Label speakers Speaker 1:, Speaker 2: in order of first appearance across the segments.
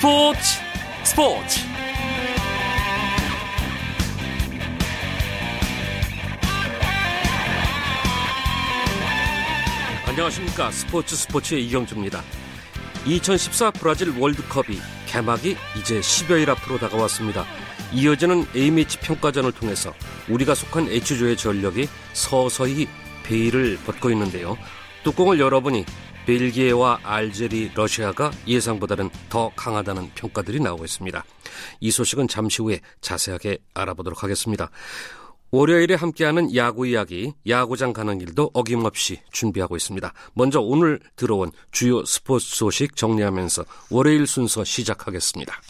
Speaker 1: 스포츠 스포츠. 안녕하십니까. 스포츠 스포츠의 이경주입니다. 2014 브라질 월드컵이 개막이 이제 10여일 앞으로 다가왔습니다. 이어지는 A매치 평가전을 통해서 우리가 속한 H조의 전력이 서서히 베일을 벗고 있는데요. 뚜껑을 열어보니 벨기에와 알제리, 러시아가 예상보다는 더 강하다는 평가들이 나오고 있습니다. 이 소식은 잠시 후에 자세하게 알아보도록 하겠습니다. 월요일에 함께하는 야구 이야기, 야구장 가는 길도 어김없이 준비하고 있습니다. 먼저 오늘 들어온 주요 스포츠 소식 정리하면서 월요일 순서 시작하겠습니다.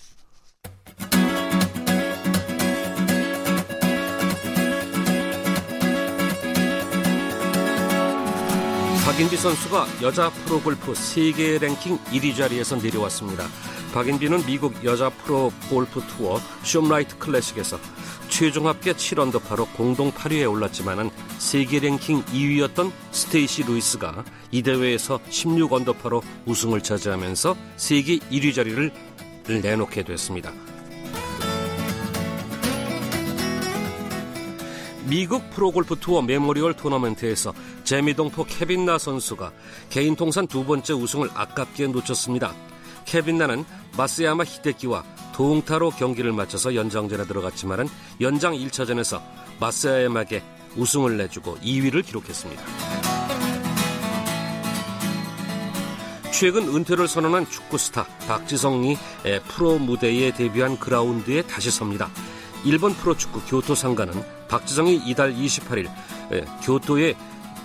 Speaker 1: 박인비 선수가 여자 프로골프 세계 랭킹 1위 자리에서 내려왔습니다. 박인비는 미국 여자 프로 골프 투어 숍라이트 클래식에서 최종 합계 7언더파로 공동 8위에 올랐지만은 세계 랭킹 2위였던 스테이시 루이스가 이 대회에서 16언더파로 우승을 차지하면서 세계 1위 자리를 내놓게 됐습니다. 미국 프로골프 투어 메모리얼 토너먼트에서 재미동포 케빈 나 선수가 개인 통산 두 번째 우승을 아깝게 놓쳤습니다. 케빈 나는 마쓰야마 히데키와 동타로 경기를 마쳐서 연장전에 들어갔지만 연장 1차전에서 마쓰야마에게 우승을 내주고 2위를 기록했습니다. 최근 은퇴를 선언한 축구 스타 박지성이 프로 무대에 데뷔한 그라운드에 다시 섭니다. 일본 프로축구 교토 상가는 박지성이 이달 28일 교토의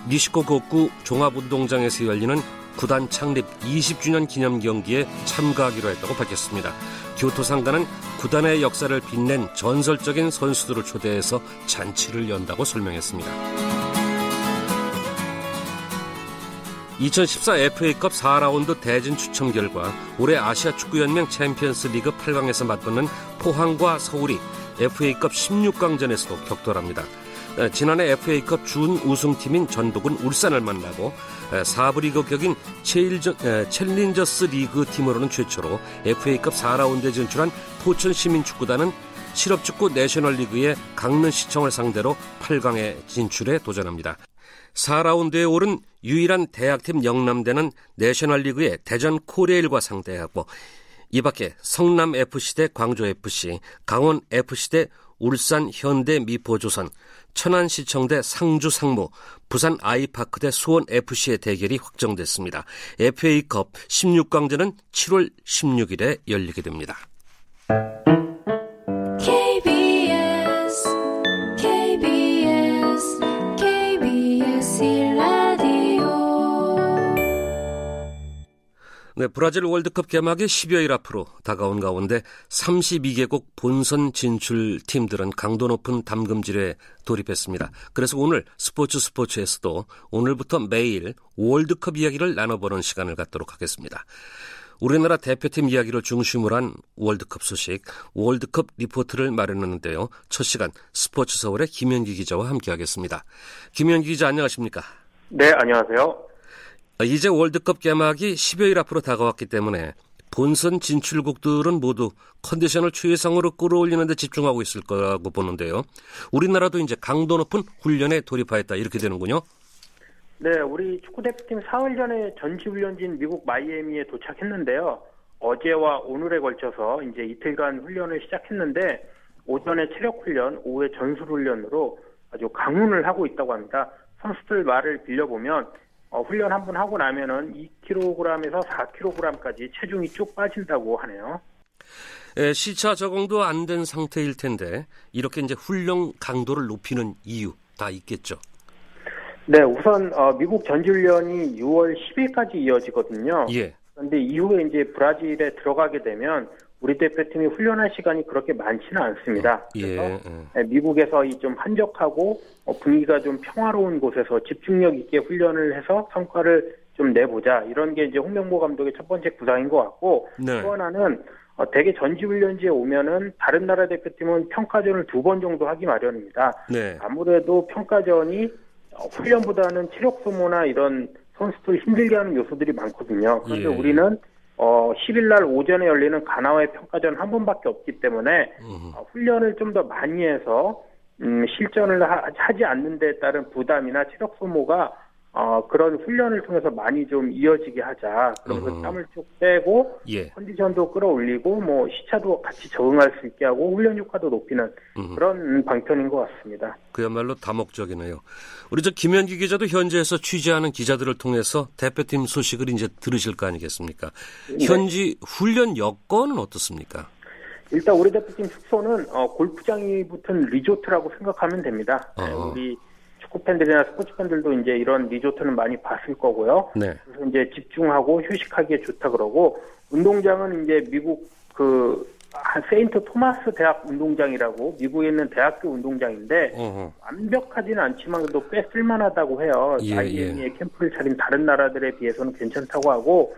Speaker 1: 니시코고쿠 종합운동장에서 열리는 구단 창립 20주년 기념 경기에 참가하기로 했다고 밝혔습니다. 교토 상가는 구단의 역사를 빛낸 전설적인 선수들을 초대해서 잔치를 연다고 설명했습니다. 2014 FA컵 4라운드 대진 추첨 결과 올해 아시아 축구연맹 챔피언스 리그 8강에서 맞붙는 포항과 서울이 FA컵 16강전에서도 격돌합니다. 지난해 FA컵 준 우승팀인 전북은 울산을 만나고 4부 리그 격인 챌린저스 리그 팀으로는 최초로 FA컵 4라운드에 진출한 포천 시민축구단은 실업축구 내셔널리그의 강릉시청을 상대로 8강에 진출에 도전합니다. 4라운드에 오른 유일한 대학팀 영남대는 내셔널리그의 대전 코레일과 상대하고 이 밖에 성남FC 대 광주FC, 강원FC 대 울산 현대 미포조선, 천안시청 대 상주 상무, 부산 아이파크 대 수원FC의 대결이 확정됐습니다. FA컵 16강전은 7월 16일에 열리게 됩니다. 네, 브라질 월드컵 개막이 10여일 앞으로 다가온 가운데 32개국 본선 진출 팀들은 강도 높은 담금질에 돌입했습니다. 그래서 오늘 스포츠 스포츠에서도 오늘부터 매일 월드컵 이야기를 나눠보는 시간을 갖도록 하겠습니다. 우리나라 대표팀 이야기를 중심으로 한 월드컵 소식, 월드컵 리포트를 마련했는데요. 첫 시간 스포츠 서울의 김현기 기자와 함께하겠습니다. 김현기 기자 안녕하십니까?
Speaker 2: 네, 안녕하세요.
Speaker 1: 이제 월드컵 개막이 10여일 앞으로 다가왔기 때문에 본선 진출국들은 모두 컨디션을 최상으로 끌어올리는 데 집중하고 있을 거라고 보는데요. 우리나라도 이제 강도 높은 훈련에 돌입하였다 이렇게 되는군요.
Speaker 2: 네, 우리 축구대표팀 사흘 전에 전지훈련진 미국 마이애미에 도착했는데요. 어제와 오늘에 걸쳐서 이제 이틀간 훈련을 시작했는데 오전에 체력 훈련, 오후에 전술 훈련으로 아주 강훈을 하고 있다고 합니다. 선수들 말을 빌려보면 어, 훈련 한 번 하고 나면은 2kg에서 4kg까지 체중이 쭉 빠진다고 하네요.
Speaker 1: 에, 시차 적응도 안 된 상태일 텐데 이렇게 이제 훈련 강도를 높이는 이유 다 있겠죠.
Speaker 2: 네, 우선 어, 미국 전지훈련이 6월 10일까지 이어지거든요.
Speaker 1: 예.
Speaker 2: 그런데 이후에 이제 브라질에 들어가게 되면 우리 대표팀이 훈련할 시간이 그렇게 많지는 않습니다.
Speaker 1: 예,
Speaker 2: 그래서
Speaker 1: 예.
Speaker 2: 미국에서 이 좀 한적하고 어, 분위기가 좀 평화로운 곳에서 집중력 있게 훈련을 해서 성과를 좀 내보자 이런 게 이제 홍명보 감독의 첫 번째 구상인 것 같고
Speaker 1: 네.
Speaker 2: 또 하나는 어, 대개 전지훈련지에 오면은 다른 나라 대표팀은 평가전을 두 번 정도 하기 마련입니다.
Speaker 1: 네.
Speaker 2: 아무래도 평가전이 어, 훈련보다는 체력 소모나 이런 선수들 힘들게 하는 요소들이 많거든요. 그런데
Speaker 1: 예.
Speaker 2: 우리는 어, 10일 날 오전에 열리는 가나와의 평가전 한 번밖에 없기 때문에 어, 훈련을 좀 더 많이 해서 음, 실전을 하, 지 않는 데 따른 부담이나 체력 소모가 어, 그런 훈련을 통해서 많이 좀 이어지게 하자. 그러면서
Speaker 1: 음.
Speaker 2: 땀을 쭉 빼고
Speaker 1: 예.
Speaker 2: 컨디션도 끌어올리고 뭐 시차도 같이 적응할 수 있게 하고 훈련 효과도 높이는
Speaker 1: 음.
Speaker 2: 그런 방편인 것 같습니다.
Speaker 1: 그야말로 다목적이네요. 우리 저 김현기 기자도 현지에서 취재하는 기자들을 통해서 대표팀 소식을 이제 들으실 거 아니겠습니까?
Speaker 2: 네.
Speaker 1: 현지 훈련 여건은 어떻습니까?
Speaker 2: 일단 우리 대표팀 숙소는 어, 골프장이 붙은 리조트라고 생각하면 됩니다. 네,
Speaker 1: 어허.
Speaker 2: 우리 축구 팬들이나 스포츠 팬들도 이제 이런 리조트는 많이 봤을 거고요.
Speaker 1: 네.
Speaker 2: 그래서 이제 집중하고 휴식하기에 좋다 그러고 운동장은 이제 미국 그한 세인트 토마스 대학 운동장이라고 미국에 있는 대학교 운동장인데
Speaker 1: 어허.
Speaker 2: 완벽하지는 않지만 그래도 꽤 쓸만하다고 해요.
Speaker 1: 예,
Speaker 2: 마이애미에 캠프를 차린 다른 나라들에 비해서는 괜찮다고 하고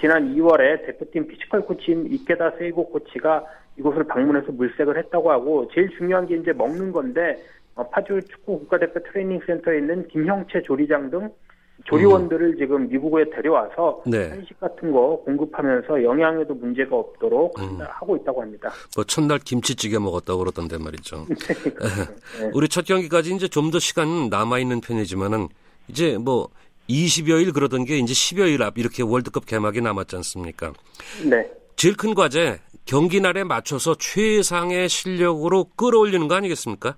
Speaker 2: 지난 2월에 대표팀 피지컬 코치인 이케다 세이고 코치가 이곳을 방문해서 물색을 했다고 하고 제일 중요한 게 이제 먹는 건데 어, 파주 축구 국가대표 트레이닝 센터에 있는 김형채 조리장 등 조리원들을 지금 미국에 데려와서
Speaker 1: 네.
Speaker 2: 한식 같은 거 공급하면서 영양에도 문제가 없도록
Speaker 1: 음.
Speaker 2: 하고 있다고 합니다.
Speaker 1: 뭐 첫날 김치찌개 먹었다고 그러던데 말이죠.
Speaker 2: 네.
Speaker 1: 우리 첫 경기까지 이제 좀 더 시간 남아 있는 편이지만은 이제 뭐 20여일 그러던 게 이제 10여일 앞 이렇게 월드컵 개막이 남았지 않습니까?
Speaker 2: 네.
Speaker 1: 제일 큰 과제 경기 날에 맞춰서 최상의 실력으로 끌어올리는 거 아니겠습니까?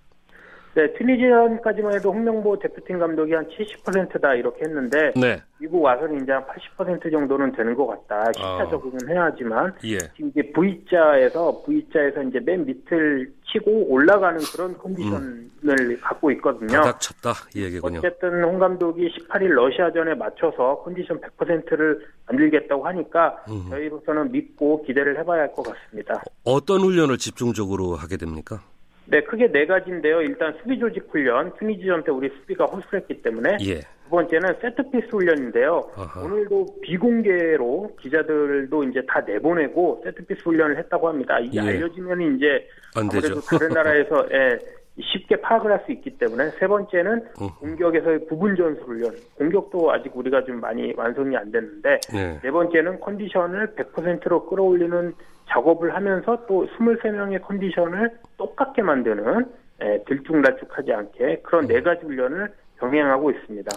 Speaker 2: 네, 튀니지전까지만 해도 홍명보 대표팀 감독이 한 70%다 이렇게 했는데
Speaker 1: 네.
Speaker 2: 미국 와서는 이제 한 80% 정도는 되는 것 같다. 시차
Speaker 1: 아.
Speaker 2: 적응은 해야지만
Speaker 1: 예.
Speaker 2: 지금 이제 V자에서 V자에서 이제 맨 밑을 치고 올라가는 그런 컨디션을 갖고 있거든요.
Speaker 1: 바닥 쳤다 이 얘기군요.
Speaker 2: 어쨌든 홍 감독이 18일 러시아전에 맞춰서 컨디션 100%를 만들겠다고 하니까
Speaker 1: 음.
Speaker 2: 저희로서는 믿고 기대를 해봐야 할 것 같습니다.
Speaker 1: 어떤 훈련을 집중적으로 하게 됩니까?
Speaker 2: 네, 크게 네 가지인데요. 일단 수비 조직 훈련, 튀니지 전 때 우리 수비가 호수했기 때문에
Speaker 1: 예.
Speaker 2: 두 번째는 세트피스 훈련인데요.
Speaker 1: 아하.
Speaker 2: 오늘도 비공개로 기자들도 이제 다 내보내고 세트피스 훈련을 했다고 합니다. 이게
Speaker 1: 예.
Speaker 2: 알려지면 이제
Speaker 1: 안
Speaker 2: 아무래도. 다른 나라에서 예, 쉽게 파악을 할 수 있기 때문에 세 번째는
Speaker 1: 음.
Speaker 2: 공격에서의 부분 전술 훈련. 공격도 아직 우리가 좀 많이 완성이 안 됐는데
Speaker 1: 네.
Speaker 2: 네 번째는 컨디션을 100%로 끌어올리는 작업을 하면서 또 23명의 컨디션을 똑같게 만드는 예, 들쭉날쭉하지 않게 그런 네 가지 훈련을 병행하고 있습니다.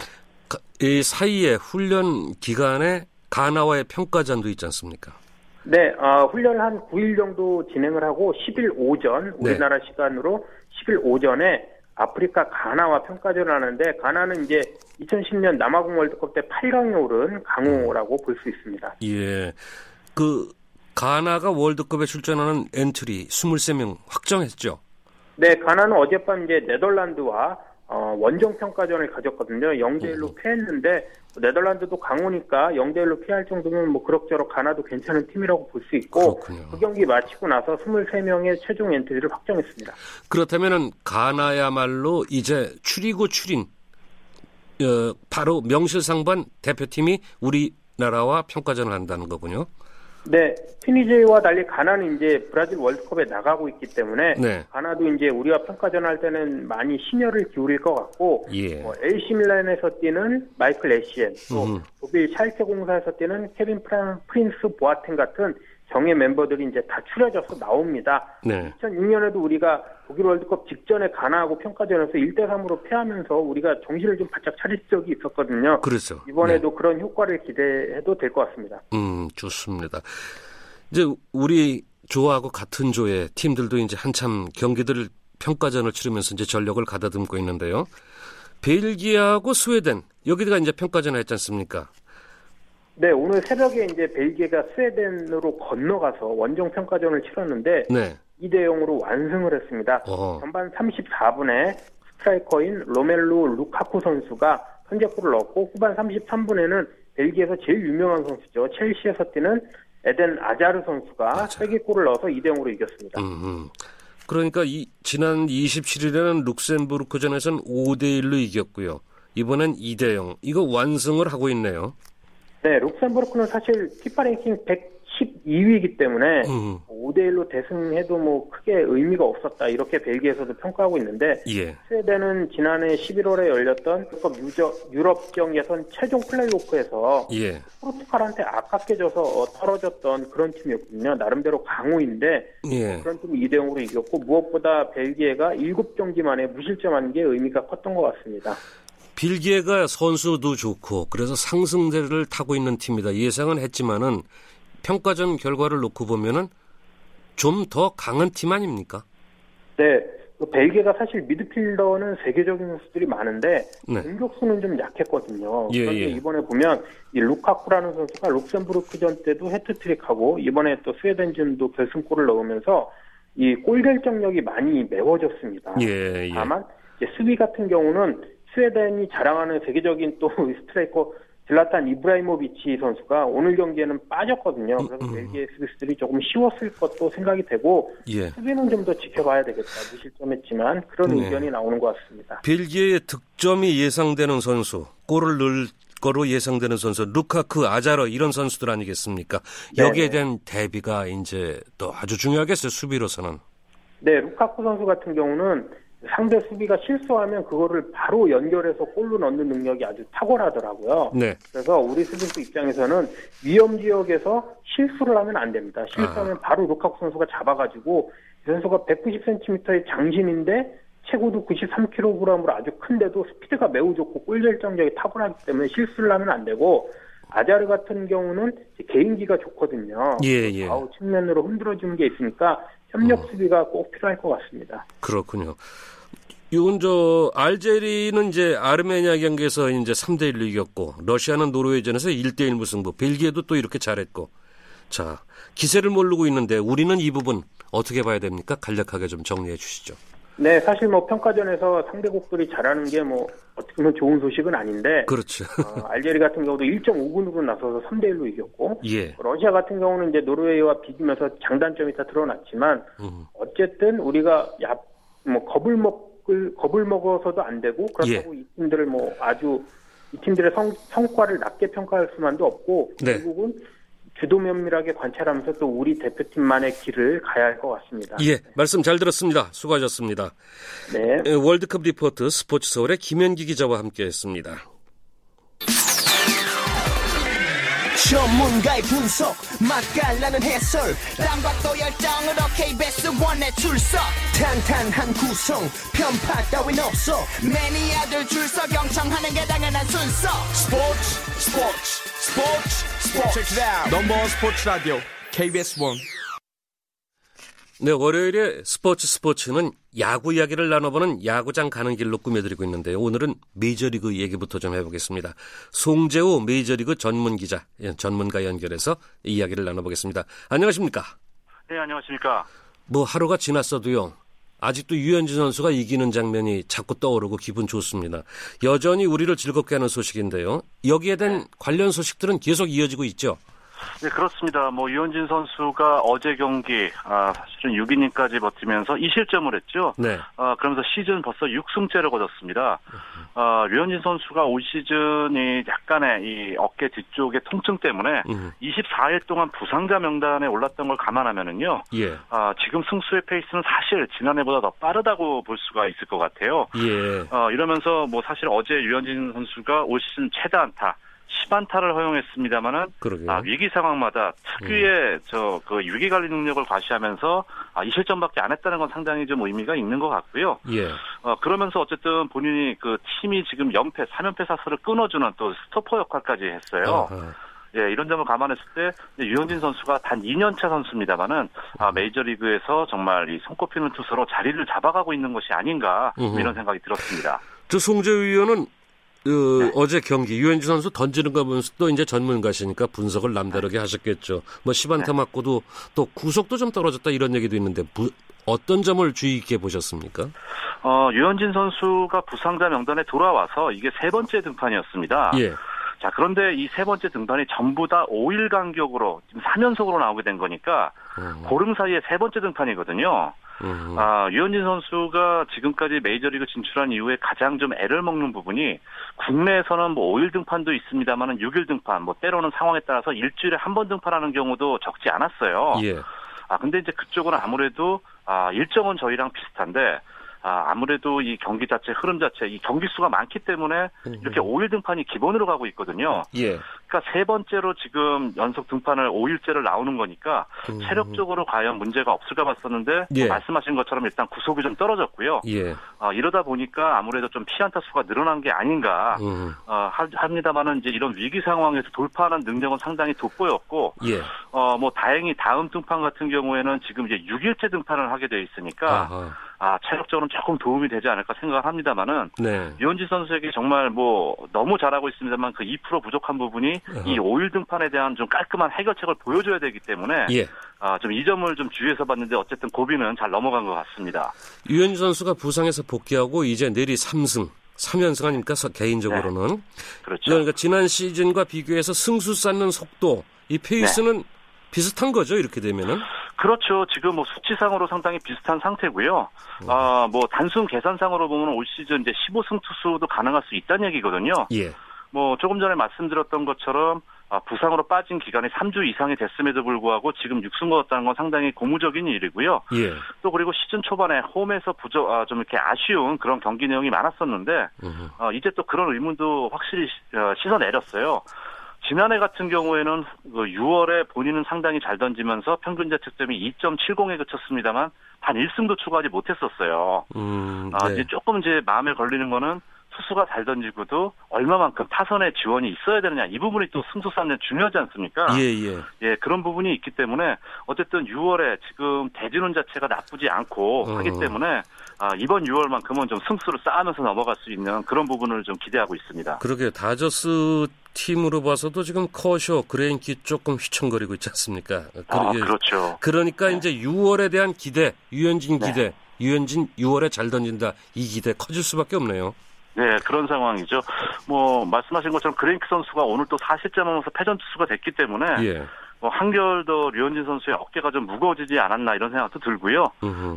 Speaker 1: 가- 이 사이에 훈련 기간에 가나와의 평가전도 있지 않습니까?
Speaker 2: 네, 아, 훈련을 한 9일 정도 진행을 하고 10일 오전
Speaker 1: 네.
Speaker 2: 우리나라 시간으로 10일 오전에 아프리카 가나와 평가전을 하는데 가나는 이제 2010년 남아공 월드컵 때 8강에 오른 강호라고 볼 수 있습니다.
Speaker 1: 예. 그 가나가 월드컵에 출전하는 엔트리 23명 확정했죠.
Speaker 2: 네, 가나는 어젯밤 이제 네덜란드와 어, 원정 평가전을 가졌거든요. 0대 1로 패했는데 네덜란드도 강호니까 0대 1로 패할 정도면 뭐 그럭저럭 가나도 괜찮은 팀이라고 볼 수 있고
Speaker 1: 그렇군요.
Speaker 2: 그 경기 마치고 나서 23명의 최종 엔트리를 확정했습니다.
Speaker 1: 그렇다면은 가나야말로 이제 추리고 추린 어, 바로 명실상부한 대표팀이 우리나라와 평가전을 한다는 거군요.
Speaker 2: 네, 튀니지와 달리 가나는 이제 브라질 월드컵에 나가고 있기 때문에
Speaker 1: 네.
Speaker 2: 가나도 이제 우리와 평가전 할 때는 많이 심혈을 기울일 것 같고
Speaker 1: 예.
Speaker 2: 뭐 AC 밀란에서 뛰는 마이클 에시엔 또
Speaker 1: 음.
Speaker 2: 독일 샬케 공사에서 뛰는 케빈 프란, 프린스 보아텡 같은 정예 멤버들이 이제 다 추려져서 나옵니다.
Speaker 1: 네.
Speaker 2: 2006년에도 우리가 독일 월드컵 직전에 가나하고 평가전에서 1대 3으로 패하면서 우리가 정신을 좀 바짝 차릴 적이 있었거든요.
Speaker 1: 그렇죠.
Speaker 2: 이번에도 그런 효과를 기대해도 될 것 같습니다.
Speaker 1: 네. 음, 좋습니다. 이제 우리 조하고 같은 조의 팀들도 이제 한참 경기들을 평가전을 치르면서 이제 전력을 가다듬고 있는데요. 벨기에하고 스웨덴 여기가 이제 평가전을 했지 않습니까?
Speaker 2: 네, 오늘 새벽에 이제 벨기에가 스웨덴으로 건너가서 원정 평가전을 치렀는데
Speaker 1: 네.
Speaker 2: 2대 0으로 완승을 했습니다.
Speaker 1: 어.
Speaker 2: 전반 34분에 스트라이커인 로멜루 루카쿠 선수가 선제골을 넣었고 후반 33분에는 벨기에에서 제일 유명한 선수죠. 첼시에서 뛰는 에덴 아자르 선수가 쐐기골을 넣어서 2대 0으로 이겼습니다.
Speaker 1: 음, 음. 그러니까 이 지난 27일에는 룩셈부르크전에서는 5대 1로 이겼고요. 이번엔 2대 0. 이거 완승을 하고 있네요.
Speaker 2: 네, 룩셈부르크는 사실 피파 랭킹 12위이기 때문에 음. 5대 1로 대승해도 뭐 크게 의미가 없었다 이렇게 벨기에에서도 평가하고 있는데 예. 스웨덴은 지난해 11월에 열렸던 유럽 유럽경 예선 최종 플레이오프에서 예. 포르투갈한테 아깝게 져서 떨어졌던 그런 팀이었거든요. 나름대로 강호인데 예. 그런 팀 2대 0으로 이겼고 무엇보다 벨기에가 7경기 만에 무실점한 게 의미가 컸던 것 같습니다.
Speaker 1: 빌기에가 선수도 좋고 그래서 상승세를 타고 있는 팀이다 예상은 했지만은 평가전 결과를 놓고 보면은 좀 더 강한 팀 아닙니까?
Speaker 2: 네. 그 벨기에가 사실 미드필더는 세계적인 선수들이 많은데 네. 공격수는 좀 약했거든요. 예, 그런데 예. 이번에 보면 이 루카쿠라는 선수가 룩셈부르크전 때도 헤트트릭하고 이번에 또 스웨덴전도 결승골을 넣으면서 이 골 결정력이 많이 매워졌습니다. 예, 예. 다만 수비 같은 경우는 스웨덴이 자랑하는 세계적인 또 스트라이커 질라탄 이브라이모비치 선수가 오늘 경기에는 빠졌거든요. 음, 그래서 음. 벨기에 수비수들이 조금 쉬웠을 것도 생각이 되고 예. 수비는 좀더 지켜봐야 되겠다. 무실점했지만 그런 네. 의견이 나오는 것 같습니다.
Speaker 1: 벨기에의 득점이 예상되는 선수, 골을 넣을 거로 예상되는 선수, 루카쿠, 아자르 이런 선수들 아니겠습니까? 여기에 대한 대비가 이제 또 아주 중요하겠어요. 수비로서는.
Speaker 2: 네, 루카쿠 선수 같은 경우는 상대 수비가 실수하면 그거를 바로 연결해서 골로 넣는 능력이 아주 탁월하더라고요. 네. 그래서 우리 수비수 입장에서는 위험 지역에서 실수를 하면 안 됩니다. 실수하면 아. 바로 루카쿠 선수가 잡아가지고 이 선수가 190cm의 장신인데 최고도 93kg으로 아주 큰데도 스피드가 매우 좋고 골 결정력이 탁월하기 때문에 실수를 하면 안 되고 아자르 같은 경우는 개인기가 좋거든요. 예, 예. 아우 측면으로 흔들어주는 게 있으니까 협력 음. 수비가 꼭 필요할 것 같습니다.
Speaker 1: 그렇군요. 이건 저 알제리는 이제 아르메니아 경기에서 이제 3대 1로 이겼고 러시아는 노르웨이전에서 1대 1 무승부. 벨기에도 또 이렇게 잘했고. 자, 기세를 모르고 있는데 우리는 이 부분 어떻게 봐야 됩니까? 간략하게 좀 정리해 주시죠.
Speaker 2: 네, 사실 뭐 평가전에서 상대국들이 잘하는 게 뭐 어떻게 보면 좋은 소식은 아닌데.
Speaker 1: 그렇죠.
Speaker 2: 어, 알제리 같은 경우도 1.5군으로 나서서 3대 1로 이겼고. 예. 러시아 같은 경우는 이제 노르웨이와 비기면서 장단점이 다 드러났지만 음. 어쨌든 우리가 야, 뭐 겁을 먹 을 겁을 먹어서도 안 되고 그렇다고 예. 이 팀들을 뭐 아주 이 팀들의 성, 성과를 낮게 평가할 수만도 없고 네. 결국은 주도 면밀하게 관찰하면서 또 우리 대표팀만의 길을 가야 할 것 같습니다.
Speaker 1: 예, 말씀 잘 들었습니다. 수고하셨습니다. 네. 예, 월드컵 리포트 스포츠 서울의 김현기 기자와 함께했습니다. 전문가의 분석. 맛깔나는 해설. 땀박도 열정으로 KBS 원에 출석. 탄탄한 구성. 편파 따윈 없어. 매니아들 줄서 경청하는 게 당연한 순서. 스포츠 스포츠 스포츠 스포츠. 넘버원 스포츠 라디오. KBS 원 네, 월요일에 스포츠 스포츠는 야구 이야기를 나눠보는 야구장 가는 길로 꾸며드리고 있는데요. 오늘은 메이저리그 얘기부터 좀 해보겠습니다. 송재호 메이저리그 전문 기자, 예, 전문가 연결해서 이야기를 나눠보겠습니다. 안녕하십니까?
Speaker 3: 네, 안녕하십니까?
Speaker 1: 뭐 하루가 지났어도요. 아직도 유현진 선수가 이기는 장면이 자꾸 떠오르고 기분 좋습니다. 여전히 우리를 즐겁게 하는 소식인데요. 여기에 대한 관련 소식들은 계속 이어지고 있죠.
Speaker 3: 네, 그렇습니다. 뭐 유현진 선수가 어제 경기 아, 사실은 6이닝까지 버티면서 2실점을 했죠. 네. 아, 그러면서 시즌 벌써 6승째를 거뒀습니다. 아, 류현진 선수가 올 시즌이 약간의 이 어깨 뒤쪽의 통증 때문에 음. 24일 동안 부상자 명단에 올랐던 걸 감안하면은요. 예. 아, 지금 승수의 페이스는 사실 지난해보다 더 빠르다고 볼 수가 있을 것 같아요. 예. 어, 이러면서 뭐 사실 어제 유현진 선수가 올 시즌 최다 안타 10안타를 허용했습니다만은 아, 위기 상황마다 특유의 음. 저그 위기 관리 능력을 과시하면서 아, 이 실점밖에 안 했다는 건 상당히 좀 의미가 있는 것 같고요. 예. 어, 그러면서 어쨌든 본인이 그 팀이 지금 연패 3연패 사슬을 끊어주는 또 스토퍼 역할까지 했어요. 아하. 예, 이런 점을 감안했을 때 유현진 선수가 단 2년차 선수입니다만은 아, 메이저리그에서 정말 이 손꼽히는 투수로 자리를 잡아가고 있는 것이 아닌가 이런 생각이 들었습니다.
Speaker 1: 저 송재 의원은 그 네. 어제 경기 유현주 선수 던지는 거 보면서 또 이제 전문가시니까 분석을 남다르게 하셨겠죠. 뭐 시반타 네. 맞고도 또 구속도 좀 떨어졌다 이런 얘기도 있는데 부, 어떤 점을 주의 깊게 보셨습니까?
Speaker 3: 어, 유현진 선수가 부상자 명단에 돌아와서 이게 세 번째 등판이었습니다. 예. 자, 그런데 이 세 번째 등판이 전부 다 5일 간격으로 지금 3연속으로 나오게 된 거니까 음. 고름 사이에 세 번째 등판이거든요. 음. 아, 유현진 선수가 지금까지 메이저리그 진출한 이후에 가장 좀 애를 먹는 부분이 국내에서는 뭐 5일 등판도 있습니다만은 6일 등판, 뭐 때로는 상황에 따라서 일주일에 한 번 등판하는 경우도 적지 않았어요. 예. 아, 근데 이제 그쪽은 아무래도 아, 일정은 저희랑 비슷한데 아, 아무래도 이 경기 자체 흐름 자체 이 경기 수가 많기 때문에 음. 이렇게 5일 등판이 기본으로 가고 있거든요. 예. 그러니까 세 번째로 지금 연속 등판을 5일째를 나오는 거니까 음. 체력적으로 과연 문제가 없을까 봤었는데 예. 말씀하신 것처럼 일단 구속이 좀 떨어졌고요. 예. 어, 이러다 보니까 아무래도 좀 피안타 수가 늘어난 게 아닌가 음. 어, 합니다만은 이제 이런 위기 상황에서 돌파하는 능력은 상당히 돋보였고 예. 어, 뭐 다행히 다음 등판 같은 경우에는 지금 이제 6일째 등판을 하게 돼 있으니까 아하. 아, 체력적으로는 조금 도움이 되지 않을까 생각을 합니다만은 네. 유현진 선수에게 정말 뭐 너무 잘하고 있습니다만 그 2% 부족한 부분이 uh-huh. 이 5일 등판에 대한 좀 깔끔한 해결책을 보여줘야 되기 때문에 예. 아, 좀 이 점을 좀 주의해서 봤는데 어쨌든 고비는 잘 넘어간 것 같습니다.
Speaker 1: 유현진 선수가 부상에서 복귀하고 이제 내리 3승 3연승 아닙니까? 개인적으로는. 네. 그렇죠. 그러니까 지난 시즌과 비교해서 승수 쌓는 속도, 이 페이스는 네. 비슷한 거죠, 이렇게 되면은?
Speaker 3: 그렇죠. 지금 뭐 수치상으로 상당히 비슷한 상태고요. 음. 아, 뭐 단순 계산상으로 보면 올 시즌 이제 15승 투수도 가능할 수 있다는 얘기거든요. 예. 뭐 조금 전에 말씀드렸던 것처럼 아, 부상으로 빠진 기간이 3주 이상이 됐음에도 불구하고 지금 6승 거었다는 건 상당히 고무적인 일이고요. 예. 또 그리고 시즌 초반에 홈에서 부저 아, 좀 이렇게 아쉬운 그런 경기 내용이 많았었는데 어, 이제 또 그런 의문도 확실히 어, 씻어 내렸어요. 지난해 같은 경우에는 6월에 그 본인은 상당히 잘 던지면서 평균 자책점이 2.70에 그쳤습니다만 단 1승도 추가하지 못했었어요. 음, 아, 네. 아, 이제 조금 이제 마음에 걸리는 거는 투수가 잘 던지고도 얼마만큼 타선의 지원이 있어야 되느냐 이 부분이 또 승수 쌓는 중요하지 않습니까? 예, 예. 예, 그런 부분이 있기 때문에 어쨌든 6월에 지금 대진운 자체가 나쁘지 않고 어. 하기 때문에 아, 이번 6월만큼은 좀 승수를 쌓으면서 넘어갈 수 있는 그런 부분을 좀 기대하고 있습니다.
Speaker 1: 그러게요. 다저스 팀으로 봐서도 지금 커쇼, 그레인키 조금 휘청거리고 있지 않습니까?
Speaker 3: 아, 그 렇죠.
Speaker 1: 그러니까 네. 이제 6월에 대한 기대, 류현진 네. 기대, 네. 류현진 6월에 잘 던진다 이 기대 커질 수밖에 없네요.
Speaker 3: 네, 그런 상황이죠. 뭐 말씀하신 것처럼 그레인키 선수가 오늘 또 4실점하면서 패전 투수가 됐기 때문에 예. 뭐 한결 더 류현진 선수의 어깨가 좀 무거워지지 않았나 이런 생각도 들고요.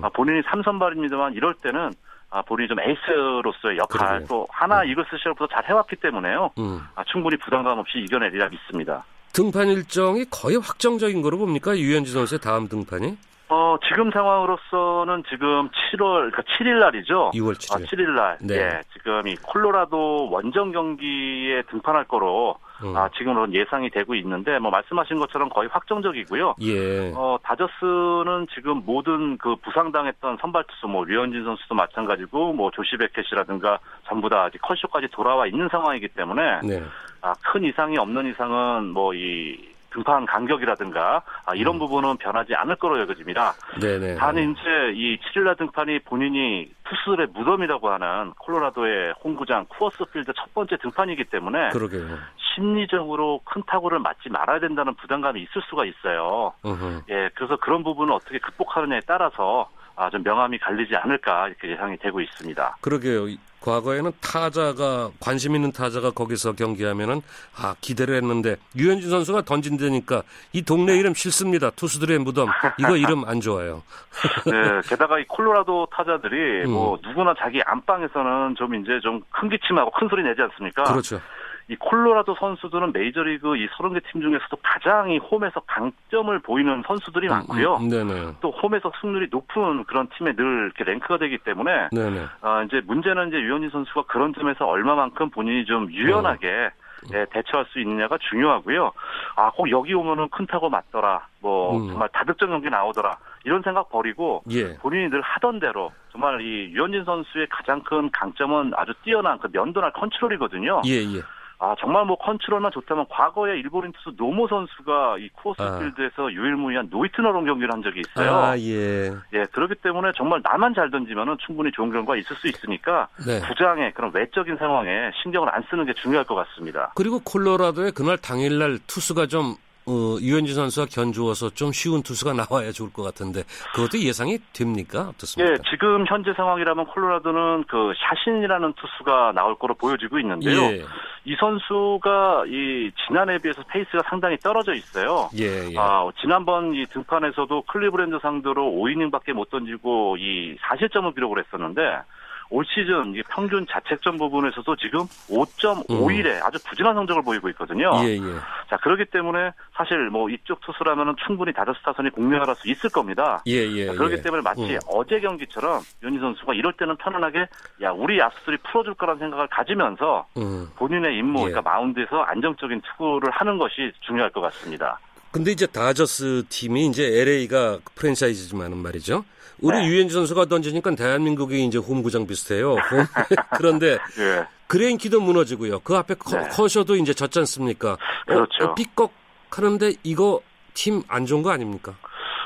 Speaker 3: 아, 본인이 3선발입니다만 이럴 때는 아, 본인이 좀 에이스로서의 역할 그러게요. 또 하나 음. 이글스 시절부터 잘 해왔기 때문에요. 음. 아, 충분히 부담감 없이 이겨내리라 믿습니다.
Speaker 1: 등판 일정이 거의 확정적인 거로 봅니까? 류현진 선수의 다음 등판이?
Speaker 3: 어, 지금 상황으로서는 지금 7월, 그러니까 7일 날이죠.
Speaker 1: 6월 7일. 아,
Speaker 3: 7일 날. 네. 예, 지금 이 콜로라도 원정 경기에 등판할 거로 음. 아, 지금은 예상이 되고 있는데 뭐 말씀하신 것처럼 거의 확정적이고요. 예. 어, 다저스는 지금 모든 그 부상당했던 선발 투수 뭐 류현진 선수도 마찬가지고 뭐 조시 베켓이라든가 전부 다 아직 컬쇼까지 돌아와 있는 상황이기 때문에 네. 아, 큰 이상이 없는 이상은 뭐이 등판 간격이라든가 아, 이런 음. 부분은 변하지 않을 거로 여겨집니다. 네네. 단 이제 이 7일날 등판이 본인이 투수들의 무덤이라고 하는 콜로라도의 홈구장 쿠어스 필드 첫 번째 등판이기 때문에 그러게요. 심리적으로 큰 타구를 맞지 말아야 된다는 부담감이 있을 수가 있어요. 으흠. 예, 그래서 그런 부분을 어떻게 극복하느냐에 따라서 아, 좀 명암이 갈리지 않을까 이렇게 예상이 되고 있습니다.
Speaker 1: 그러게요. 과거에는 타자가 관심 있는 타자가 거기서 경기하면은 아 기대를 했는데 유현진 선수가 던진다니까 이 동네 이름 싫습니다. 투수들의 무덤 이거 이름 안 좋아요.
Speaker 3: 네, 게다가 이 콜로라도 타자들이 음. 뭐 누구나 자기 안방에서는 좀 이제 좀 큰 기침하고 큰 소리 내지 않습니까?
Speaker 1: 그렇죠.
Speaker 3: 이 콜로라도 선수들은 메이저리그 이 30개 팀 중에서도 가장 이 홈에서 강점을 보이는 선수들이 음, 많고요. 음, 네네. 또 홈에서 승률이 높은 그런 팀에 늘 이렇게 랭크가 되기 때문에 네네. 아, 이제 문제는 이제 유현진 선수가 그런 점에서 얼마만큼 본인이 좀 유연하게 어. 예, 대처할 수 있느냐가 중요하고요. 아, 꼭 여기 오면은 큰 타구 맞더라. 뭐 음. 정말 다득점 경기 나오더라. 이런 생각 버리고 예. 본인이 늘 하던 대로 정말 이 류현진 선수의 가장 큰 강점은 아주 뛰어난 그 면도날 컨트롤이거든요. 예, 예. 아 정말 뭐 컨트롤만 좋다면 과거에 일본인 투수 노모 선수가 이 쿠어스 아. 필드에서 유일무이한 노히트 노런 경기를 한 적이 있어요. 아, 예. 예, 그렇기 때문에 정말 나만 잘 던지면은 충분히 좋은 결과 있을 수 있으니까 네. 구장의 그런 외적인 상황에 신경을 안 쓰는 게 중요할 것 같습니다.
Speaker 1: 그리고 콜로라도에 그날 당일날 투수가 좀 어, 류현진 선수가 견주어서 좀 쉬운 투수가 나와야 좋을 것 같은데 그것도 예상이 됩니까? 어떻습니까?
Speaker 3: 예, 지금 현재 상황이라면 콜로라도는 그 샤신이라는 투수가 나올 거로 보여지고 있는데요. 예. 이 선수가 이 지난해에 비해서 페이스가 상당히 떨어져 있어요. 예, 예. 아, 지난번 이 등판에서도 클리브랜드 상대로 5이닝밖에 못 던지고 이 4실점을 기록을 했었는데 올 시즌 평균 자책점 부분에서도 지금 5.51에 음. 아주 부진한 성적을 보이고 있거든요. 예, 예. 자, 그렇기 때문에 사실 뭐 이쪽 투수라면 충분히 다저스 타선이 공략할 수 있을 겁니다. 예, 예. 자, 그렇기 예. 때문에 마치 음. 어제 경기처럼 윤희 선수가 이럴 때는 편안하게 야, 우리 야수들이 풀어줄 거라는 생각을 가지면서 음. 본인의 임무, 예. 그러니까 마운드에서 안정적인 투구를 하는 것이 중요할 것 같습니다.
Speaker 1: 근데 이제 다저스 팀이 이제 LA가 프랜차이즈지만은 말이죠. 우리 네. 류현진 선수가 던지니까 대한민국이 이제 홈구장 비슷해요. 홈. 그런데 예. 그레인키도 무너지고요. 그 앞에 네. 커쇼도 이제 졌지 않습니까? 어,
Speaker 3: 그렇죠. 어,
Speaker 1: 삐걱 하는데 이거 팀 안 좋은 거 아닙니까?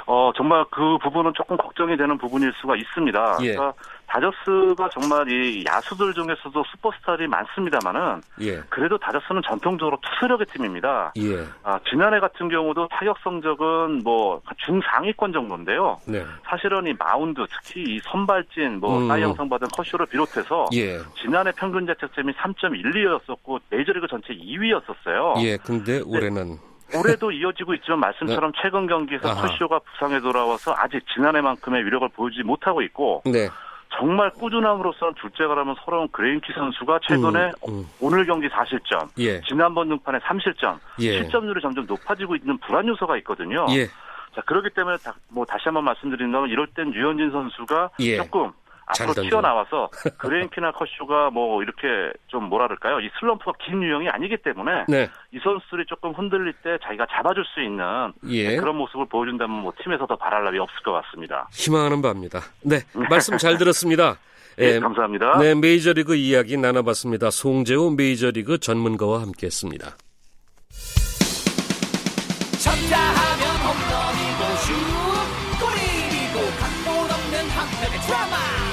Speaker 3: 어, 정말 그 부분은 조금 걱정이 되는 부분일 수가 있습니다. 예. 그러니까 다저스가 정말 이 야수들 중에서도 슈퍼스타들이 많습니다만은 예. 그래도 다저스는 전통적으로 투수력의 팀입니다. 예. 아, 지난해 같은 경우도 타격 성적은 뭐 중상위권 정도인데요. 네. 사실은 이 마운드 특히 이 선발진 뭐 음. 사이영상 받은 커쇼를 비롯해서 예. 지난해 평균 자책점이 3.12였었고 메이저리그 전체 2위였었어요.
Speaker 1: 예, 근데 올해는
Speaker 3: 올해도 이어지고 있지만 말씀처럼 네. 최근 경기에서 커쇼가 부상에 돌아와서 아직 지난해만큼의 위력을 보이지 못하고 있고 네. 정말 꾸준함으로서는 둘째가라면 서러운 그레인키 선수가 최근에 음, 음. 오늘 경기 4실점, 예. 지난번 등판에 3실점, 예. 실점률이 점점 높아지고 있는 불안 요소가 있거든요. 예. 자 그렇기 때문에 다, 뭐 다시 한번 말씀드린다면 이럴 땐 유현진 선수가 예. 조금 앞으로 튀어나와서 그레인키나 커쇼가 뭐 이렇게 좀 뭐랄까요 이 슬럼프가 긴 유형이 아니기 때문에 네. 이 선수들이 조금 흔들릴 때 자기가 잡아줄 수 있는 예. 그런 모습을 보여준다면 뭐 팀에서 더 바랄 날이 없을 것 같습니다.
Speaker 1: 희망하는 바입니다. 네 말씀 잘 들었습니다.
Speaker 3: 네, 예, 감사합니다.
Speaker 1: 네, 메이저리그 이야기 나눠봤습니다. 송재호 메이저리그 전문가와 함께했습니다. 쳤다 하면 홈런이고 슛 골이고 각본 없는 한편의 드라마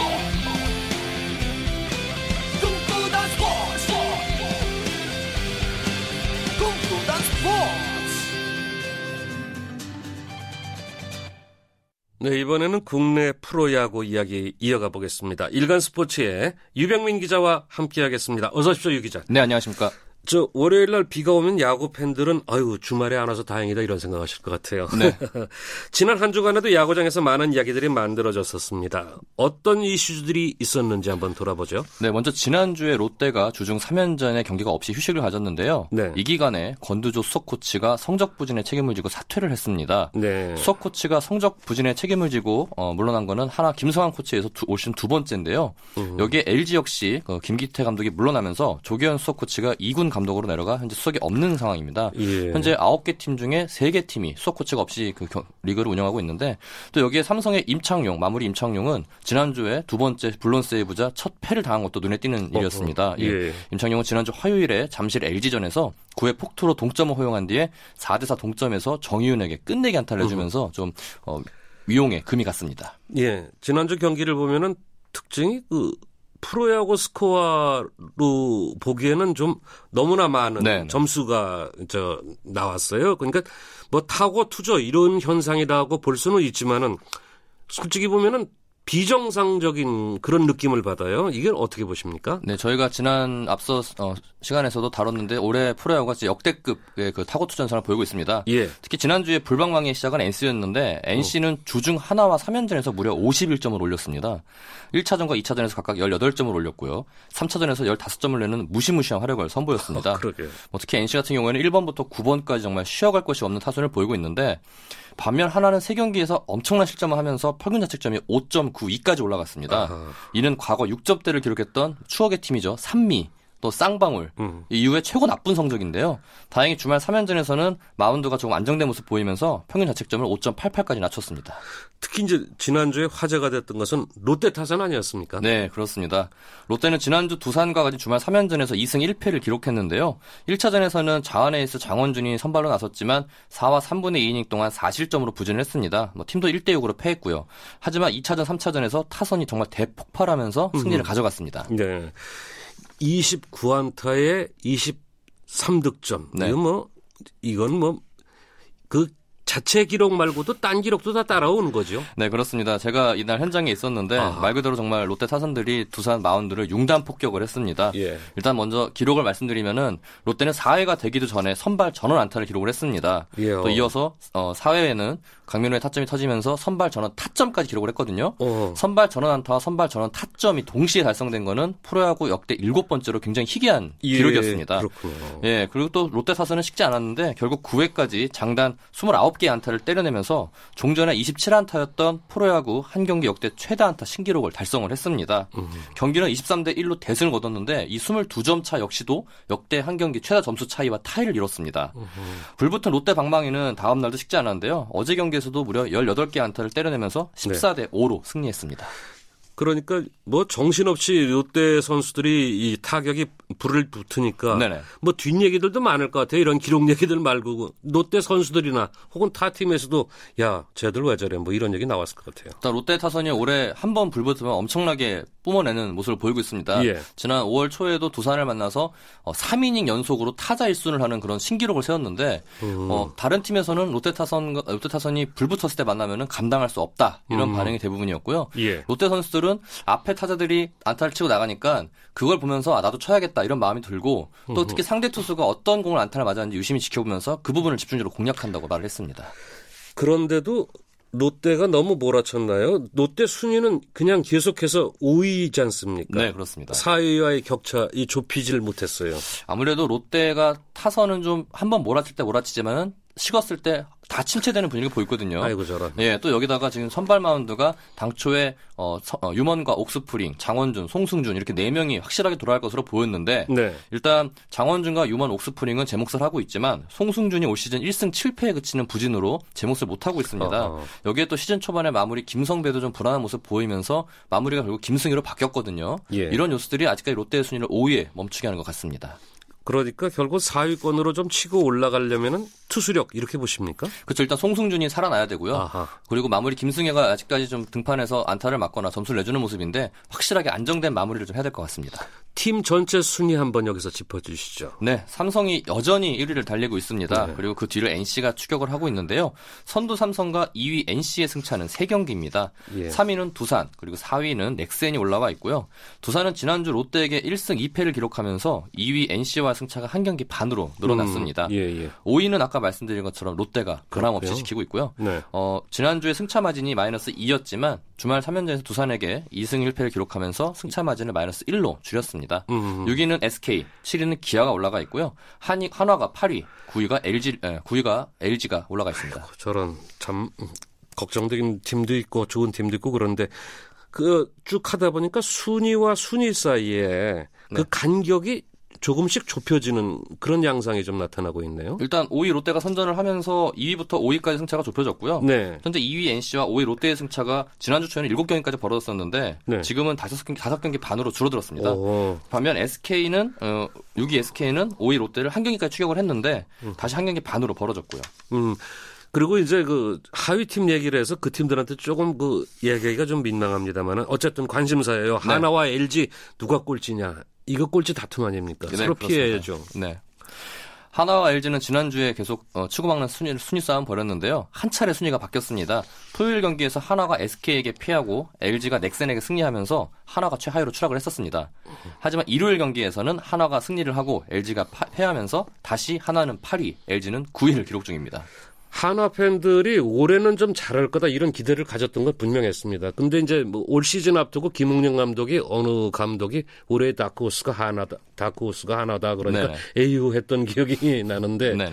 Speaker 1: 네, 이번에는 국내 프로야구 이야기 이어가 보겠습니다. 일간 스포츠의 유병민 기자와 함께하겠습니다. 어서 오십시오, 유 기자.
Speaker 4: 네, 안녕하십니까.
Speaker 1: 저 월요일 날 비가 오면 야구 팬들은 아유 주말에 안 와서 다행이다 이런 생각하실 것 같아요. 네. 지난 한 주간에도 야구장에서 많은 이야기들이 만들어졌었습니다. 어떤 이슈들이 있었는지 한번 돌아보죠.
Speaker 4: 네, 먼저 지난 주에 롯데가 주중 3연전에 경기가 없이 휴식을 가졌는데요. 네. 이 기간에 건두조 수석 코치가 성적 부진에 책임을 지고 사퇴를 했습니다. 네. 수석 코치가 성적 부진에 책임을 지고 어, 물러난 거는 하나 김성환 코치에서 두, 올 시즌 두 번째인데요. 음. 여기에 LG 역시 어, 김기태 감독이 물러나면서 조기현 수석 코치가 2군 감독으로 내려가 현재 수석이 없는 상황입니다. 예. 현재 9개 팀 중에 3개 팀이 수석 코치가 없이 그 리그를 운영하고 있는데 또 여기에 삼성의 임창용, 마무리 임창용은 지난주에 두 번째 블론 세이브자 첫 패를 당한 것도 눈에 띄는 어허. 일이었습니다. 예. 예. 임창용은 지난주 화요일에 잠실 LG전에서 9회 폭투로 동점을 허용한 뒤에 4대4 동점에서 정희윤에게 끝내기 안타를 해주면서 좀 어, 위용에 금이 갔습니다.
Speaker 1: 예. 지난주 경기를 보면은 특징이 그 프로야구 스코어로 보기에는 좀 너무나 많은 네, 네. 점수가 저 나왔어요. 그러니까 뭐 타고 투저 이런 현상이라고 볼 수는 있지만은 솔직히 보면은 비정상적인 그런 느낌을 받아요. 이게 어떻게 보십니까?
Speaker 4: 네, 저희가 지난 앞서 어, 시간에서도 다뤘는데 올해 프로야구가 역대급의 그 타고 투전선을 보이고 있습니다. 예. 특히 지난주에 불방망이의 시작은 NC였는데 NC는 어. 주중 하나와 3연전에서 무려 51점을 올렸습니다. 1차전과 2차전에서 각각 18점을 올렸고요. 3차전에서 15점을 내는 무시무시한 활약을 선보였습니다. 어, 뭐 특히 NC 같은 경우에는 1번부터 9번까지 정말 쉬어갈 것이 없는 타선을 보이고 있는데 반면 하나는 세 경기에서 엄청난 실점을 하면서 평균 자책점이 5.92까지 올라갔습니다. 아하. 이는 과거 6점대를 기록했던 추억의 팀이죠. 산미 또 쌍방울 음. 이후에 최고 나쁜 성적인데요. 다행히 주말 3연전에서는 마운드가 조금 안정된 모습 보이면서 평균 자책점을 5.88까지 낮췄습니다.
Speaker 1: 특히 이제 지난주에 화제가 됐던 것은 롯데 타선 아니었습니까?
Speaker 4: 네, 그렇습니다. 롯데는 지난주 두산과 같이 주말 3연전에서 2승 1패를 기록했는데요. 1차전에서는 자완 에이스 장원준이 선발로 나섰지만 4와 3분의 2이닝 동안 4실점으로 부진을 했습니다. 뭐 팀도 1대 6으로 패했고요. 하지만 2차전, 3차전에서 타선이 정말 대폭발하면서 승리를 음. 가져갔습니다. 네.
Speaker 1: 29안타에 23득점. 네. 이거 뭐 이건 뭐 그 자체 기록 말고도 딴 기록도 다 따라오는 거죠.
Speaker 4: 네, 그렇습니다. 제가 이날 현장에 있었는데 아하. 말 그대로 정말 롯데 타선들이 두산 마운드를 융단 폭격을 했습니다. 예. 일단 먼저 기록을 말씀드리면은 롯데는 4회가 되기도 전에 선발 전원 안타를 기록을 했습니다. 예. 또 이어서 어, 4회에는 강민호의 타점이 터지면서 선발 전원 타점까지 기록을 했거든요. 어. 선발 전원 안타와 선발 전원 타점이 동시에 달성된 거는 프로야구 역대 일곱 번째로 굉장히 희귀한 예. 기록이었습니다. 그렇군요. 예, 그리고 또 롯데 타선은 식지 않았는데 결국 9회까지 장단 29개 안타를 때려내면서 종전에 27안타였던 프로야구 한 경기 역대 최다 안타 신기록을 달성을 했습니다. 음. 경기는 23대 1로 대승을 거뒀는데 이 22점 차 역시도 역대 한 경기 최다 점수 차이와 타이를 이뤘습니다. 음. 불붙은 롯데 방망이는 다음 날도 식지 않았는데요. 어제 경기 경기에서도 무려 18개 안타를 때려내면서 14대 5로 승리했습니다.
Speaker 1: 그러니까 뭐 정신없이 롯데 선수들이 이 타격이 불을 붙으니까 네네. 뭐 뒷얘기들도 많을 것 같아요. 이런 기록 얘기들 말고 롯데 선수들이나 혹은 타 팀에서도 야 쟤들 왜 저래 뭐 이런 얘기 나왔을 것 같아요.
Speaker 4: 일단 롯데 타선이 올해 한 번 불붙으면 엄청나게 뿜어내는 모습을 보이고 있습니다. 예. 지난 5월 초에도 두산을 만나서 3이닝 어, 연속으로 타자 1순을 하는 그런 신기록을 세웠는데 음. 어, 다른 팀에서는 롯데 타선 롯데 타선이 불붙었을 때 만나면은 감당할 수 없다 이런 음. 반응이 대부분이었고요. 예. 롯데 선수들은 앞에 타자들이 안타를 치고 나가니까 그걸 보면서 아 나도 쳐야겠다 이런 마음이 들고 또 특히 상대 투수가 어떤 공을 안타를 맞았는지 유심히 지켜보면서 그 부분을 집중적으로 공략한다고 말을 했습니다.
Speaker 1: 그런데도 롯데가 너무 몰아쳤나요? 롯데 순위는 그냥 계속해서 5위이지 않습니까?
Speaker 4: 네, 그렇습니다.
Speaker 1: 4위와의 격차 이 좁히질 못했어요.
Speaker 4: 아무래도 롯데가 타선은 좀 한번 몰아칠 때 몰아치지만은 식었을 때 다 침체되는 분위기가 보이거든요.
Speaker 1: 아이고 저런.
Speaker 4: 예, 또 여기다가 지금 선발 마운드가 당초에 어, 서, 어, 유먼과 옥스프링, 장원준, 송승준 이렇게 네 명이 확실하게 돌아갈 것으로 보였는데 네. 일단 장원준과 유먼, 옥스프링은 제 몫을 하고 있지만 송승준이 올 시즌 1승 7패에 그치는 부진으로 제 몫을 못 하고 있습니다. 어허. 여기에 또 시즌 초반에 마무리 김성배도 좀 불안한 모습 보이면서 마무리가 결국 김승희로 바뀌었거든요. 예. 이런 요소들이 아직까지 롯데의 순위를 5위에 멈추게 하는 것 같습니다.
Speaker 1: 그러니까 결국 4위권으로 좀 치고 올라가려면은 투수력 이렇게 보십니까?
Speaker 4: 그렇죠. 일단 송승준이 살아나야 되고요. 아하. 그리고 마무리 김승혜가 아직까지 좀 등판해서 안타를 맞거나 점수를 내주는 모습인데 확실하게 안정된 마무리를 좀 해야 될 것 같습니다.
Speaker 1: 팀 전체 순위 한번 여기서 짚어주시죠.
Speaker 4: 네, 삼성이 여전히 1위를 달리고 있습니다. 네. 그리고 그 뒤를 NC가 추격을 하고 있는데요. 선두 삼성과 2위 NC의 승차는 3경기입니다. 예. 3위는 두산, 그리고 4위는 넥센이 올라와 있고요. 두산은 지난주 롯데에게 1승 2패를 기록하면서 2위 NC와 승차가 한 경기 반으로 늘어났습니다. 음, 예, 예. 5위는 아까 말씀드린 것처럼 롯데가 변함없이 지키고 있고요. 네. 어, 지난주에 승차 마진이 마이너스 2였지만 주말 3연전에서 두산에게 2승 1패를 기록하면서 승차 마진을 마이너스 1로 줄였습니다. 음. 6위는 SK, 7위는 기아가 올라가 있고요. 한이, 한화가 8위, 9위가 LG, 에, 9위가 LG가 올라가 있습니다. 아이고,
Speaker 1: 저런 참 걱정되는 팀도 있고 좋은 팀도 있고 그런데 그 쭉 하다 보니까 순위와 순위 사이에 그 네. 간격이 조금씩 좁혀지는 그런 양상이 좀 나타나고 있네요.
Speaker 4: 일단 5위 롯데가 선전을 하면서 2위부터 5위까지 승차가 좁혀졌고요. 네. 현재 2위 NC와 5위 롯데의 승차가 지난주 초에는 7경기까지 벌어졌었는데 네. 지금은 5경기, 5경기 반으로 줄어들었습니다. 오. 반면 SK는 어, 6위 SK는 5위 롯데를 한 경기까지 추격을 했는데 음. 다시 한 경기 반으로 벌어졌고요. 음.
Speaker 1: 그리고 이제 그 하위 팀 얘기를 해서 그 팀들한테 조금 그 얘기가 좀 민망합니다만은 어쨌든 관심사예요. 네. 하나와 LG 누가 꼴찌냐 이거 꼴찌 다툼 아닙니까? 네, 서로 피해야죠. 네.
Speaker 4: 하나와 LG는 지난주에 계속 어, 치고받는 순위, 순위 싸움 벌였는데요. 한 차례 순위가 바뀌었습니다. 토요일 경기에서 하나가 SK에게 피하고 LG가 넥센에게 승리하면서 하나가 최하위로 추락을 했었습니다. 하지만 일요일 경기에서는 하나가 승리를 하고 LG가 파, 패하면서 다시 하나는 8위, LG는 9위를 기록 중입니다.
Speaker 1: 한화 팬들이 올해는 좀 잘할 거다 이런 기대를 가졌던 건 분명했습니다. 근데 이제 뭐 올 시즌 앞두고 김웅영 감독이 어느 감독이 올해 다크호스가 하나다, 다크호스가 하나다 그러니까 네. 에휴 했던 기억이 나는데 네.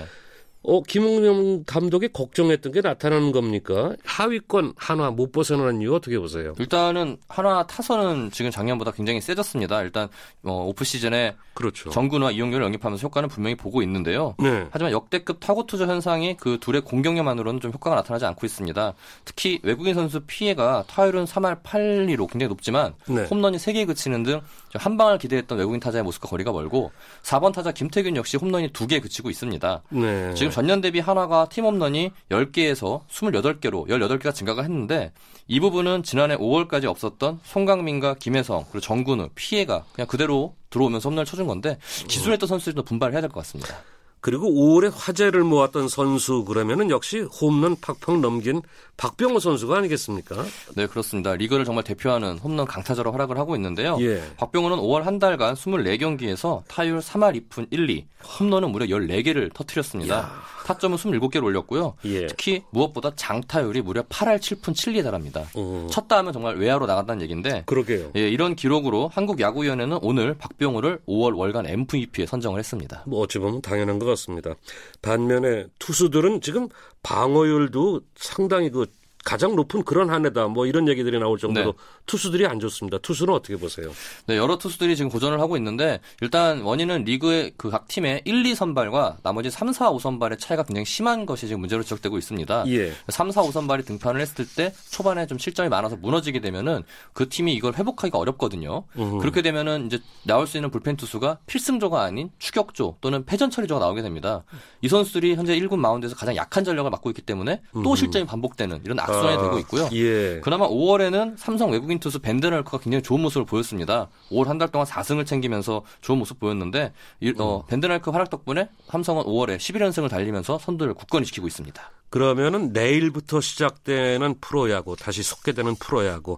Speaker 1: 어, 김웅영 감독이 걱정했던 게 나타나는 겁니까? 하위권 한화 못 벗어나는 이유 어떻게 보세요?
Speaker 4: 일단은 한화 타선은 지금 작년보다 굉장히 세졌습니다. 일단 어, 오프 시즌에 그렇죠. 정근과 이용규를 영입하면서 효과는 분명히 보고 있는데요. 네. 하지만 역대급 타고 투자 현상이 그 둘의 공격력만으로는 좀 효과가 나타나지 않고 있습니다. 특히 외국인 선수 피해가 타율은 3할 8리로 굉장히 높지만 네. 홈런이 3개에 그치는 등 한 방을 기대했던 외국인 타자의 모습과 거리가 멀고 4번 타자 김태균 역시 홈런이 2개 그치고 있습니다. 네. 지금 전년 대비 한화가 팀 홈런이 10개에서 28개로 18개가 증가가 했는데 이 부분은 지난해 5월까지 없었던 송강민과 김혜성 그리고 정근우 피해가 그냥 그대로 들어오면서 홈런을 쳐준 건데 기술했던 선수들도 분발해야 될 것 같습니다.
Speaker 1: 그리고 5월에 화제를 모았던 선수 그러면은 역시 홈런 팍팍 넘긴 박병호 선수가 아니겠습니까?
Speaker 4: 네, 그렇습니다. 리그를 정말 대표하는 홈런 강타자로 활약을 하고 있는데요. 예. 박병호는 5월 한 달간 24경기에서 타율 3할 2푼 1리, 홈런은 무려 14개를 터뜨렸습니다. 야. 타점은 27개를 올렸고요. 예. 특히 무엇보다 장타율이 무려 8할 7푼 7리에 달합니다. 어. 쳤다 하면 정말 외야로 나간다는 얘기인데
Speaker 1: 그러게요.
Speaker 4: 예, 이런 기록으로 한국 야구위원회는 오늘 박병호를 5월 월간 MVP에 선정을 했습니다.
Speaker 1: 뭐 어찌 보면 당연한 것 같습니다. 반면에 투수들은 지금 방어율도 상당히 그 가장 높은 그런 한 해다. 뭐 이런 얘기들이 나올 정도로 네. 투수들이 안 좋습니다. 투수는 어떻게 보세요?
Speaker 4: 네, 여러 투수들이 지금 고전을 하고 있는데 일단 원인은 리그의 그 각 팀의 1, 2 선발과 나머지 3, 4, 5 선발의 차이가 굉장히 심한 것이 지금 문제로 지적되고 있습니다. 예. 3, 4, 5 선발이 등판을 했을 때 초반에 좀 실점이 많아서 무너지게 되면은 그 팀이 이걸 회복하기가 어렵거든요. 으흠. 그렇게 되면은 이제 나올 수 있는 불펜 투수가 필승조가 아닌 추격조 또는 패전 처리조가 나오게 됩니다. 이 선수들이 현재 1군 마운드에서 가장 약한 전력을 맡고 있기 때문에 또 실점이 반복되는 이런 악순 수준이 아, 되고 있고요. 예. 그나마 5월에는 삼성 외국인 투수 밴덴헐크가 굉장히 좋은 모습을 보였습니다. 5월 한 달 동안 4승을 챙기면서 좋은 모습 보였는데 이, 어, 음. 밴덴헐크 활약 덕분에 삼성은 5월에 11연승을 달리면서 선두를 굳건히 지키고 있습니다.
Speaker 1: 그러면은 내일부터 시작되는 프로야구 다시 속개되는 프로야구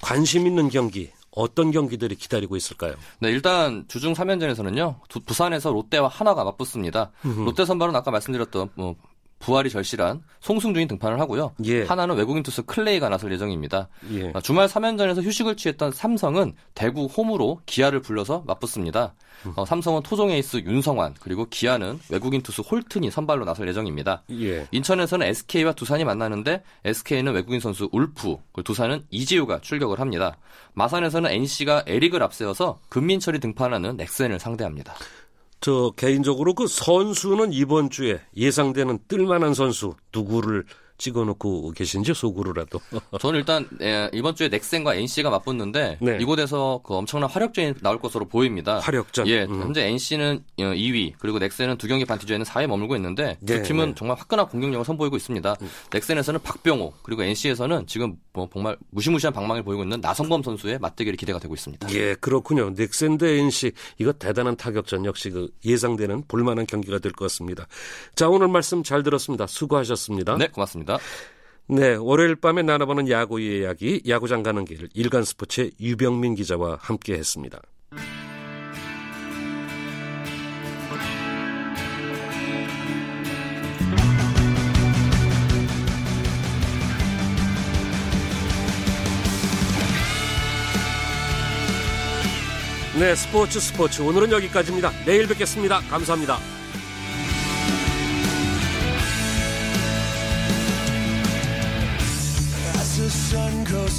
Speaker 1: 관심 있는 경기 어떤 경기들이 기다리고 있을까요?
Speaker 4: 네, 일단 주중 3연전에서는요. 부산에서 롯데와 한화가 맞붙습니다. 롯데 선발은 아까 말씀드렸던 뭐 부활이 절실한 송승준이 등판을 하고요. 예. 한화는 외국인 투수 클레이가 나설 예정입니다. 예. 아, 주말 3연전에서 휴식을 취했던 삼성은 대구 홈으로 기아를 불러서 맞붙습니다. 음. 어, 삼성은 토종 에이스 윤성환 그리고 기아는 외국인 투수 홀튼이 선발로 나설 예정입니다. 예. 인천에서는 SK와 두산이 만나는데 SK는 외국인 선수 울프 그리고 두산은 이재우가 출격을 합니다. 마산에서는 NC가 에릭을 앞세워서 금민철이 등판하는 넥센을 상대합니다.
Speaker 1: 저 개인적으로 그 선수는 이번 주에 예상되는 뜰만한 선수 누구를 찍어놓고 계신지 속으로라도.
Speaker 4: 저는 일단 예, 이번 주에 넥센과 NC가 맞붙는데 네. 이곳에서 그 엄청난 화력전이 나올 것으로 보입니다.
Speaker 1: 화력전.
Speaker 4: 예, 음. 현재 NC는 2위 어, 그리고 넥센은 두 경기 반 뒤져에는 4위에 머물고 있는데 두 네, 팀은 네. 정말 화끈한 공격력을 선보이고 있습니다. 음. 넥센에서는 박병호 그리고 NC에서는 지금 뭐 정말 무시무시한 방망이를 보이고 있는 나성범 선수의 맞대결이 기대가 되고 있습니다.
Speaker 1: 예, 그렇군요. 넥센 대 NC 이거 대단한 타격전 역시 그 예상되는 볼만한 경기가 될 것 같습니다. 자, 오늘 말씀 잘 들었습니다. 수고하셨습니다.
Speaker 4: 네, 고맙습니다. 있습니다.
Speaker 1: 네, 월요일 밤에 나눠보는 야구 이야기, 야구장 가는 길, 일간 스포츠의 유병민 기자와 함께 했습니다. 네, 스포츠 스포츠. 오늘은 여기까지입니다. 내일 뵙겠습니다. 감사합니다.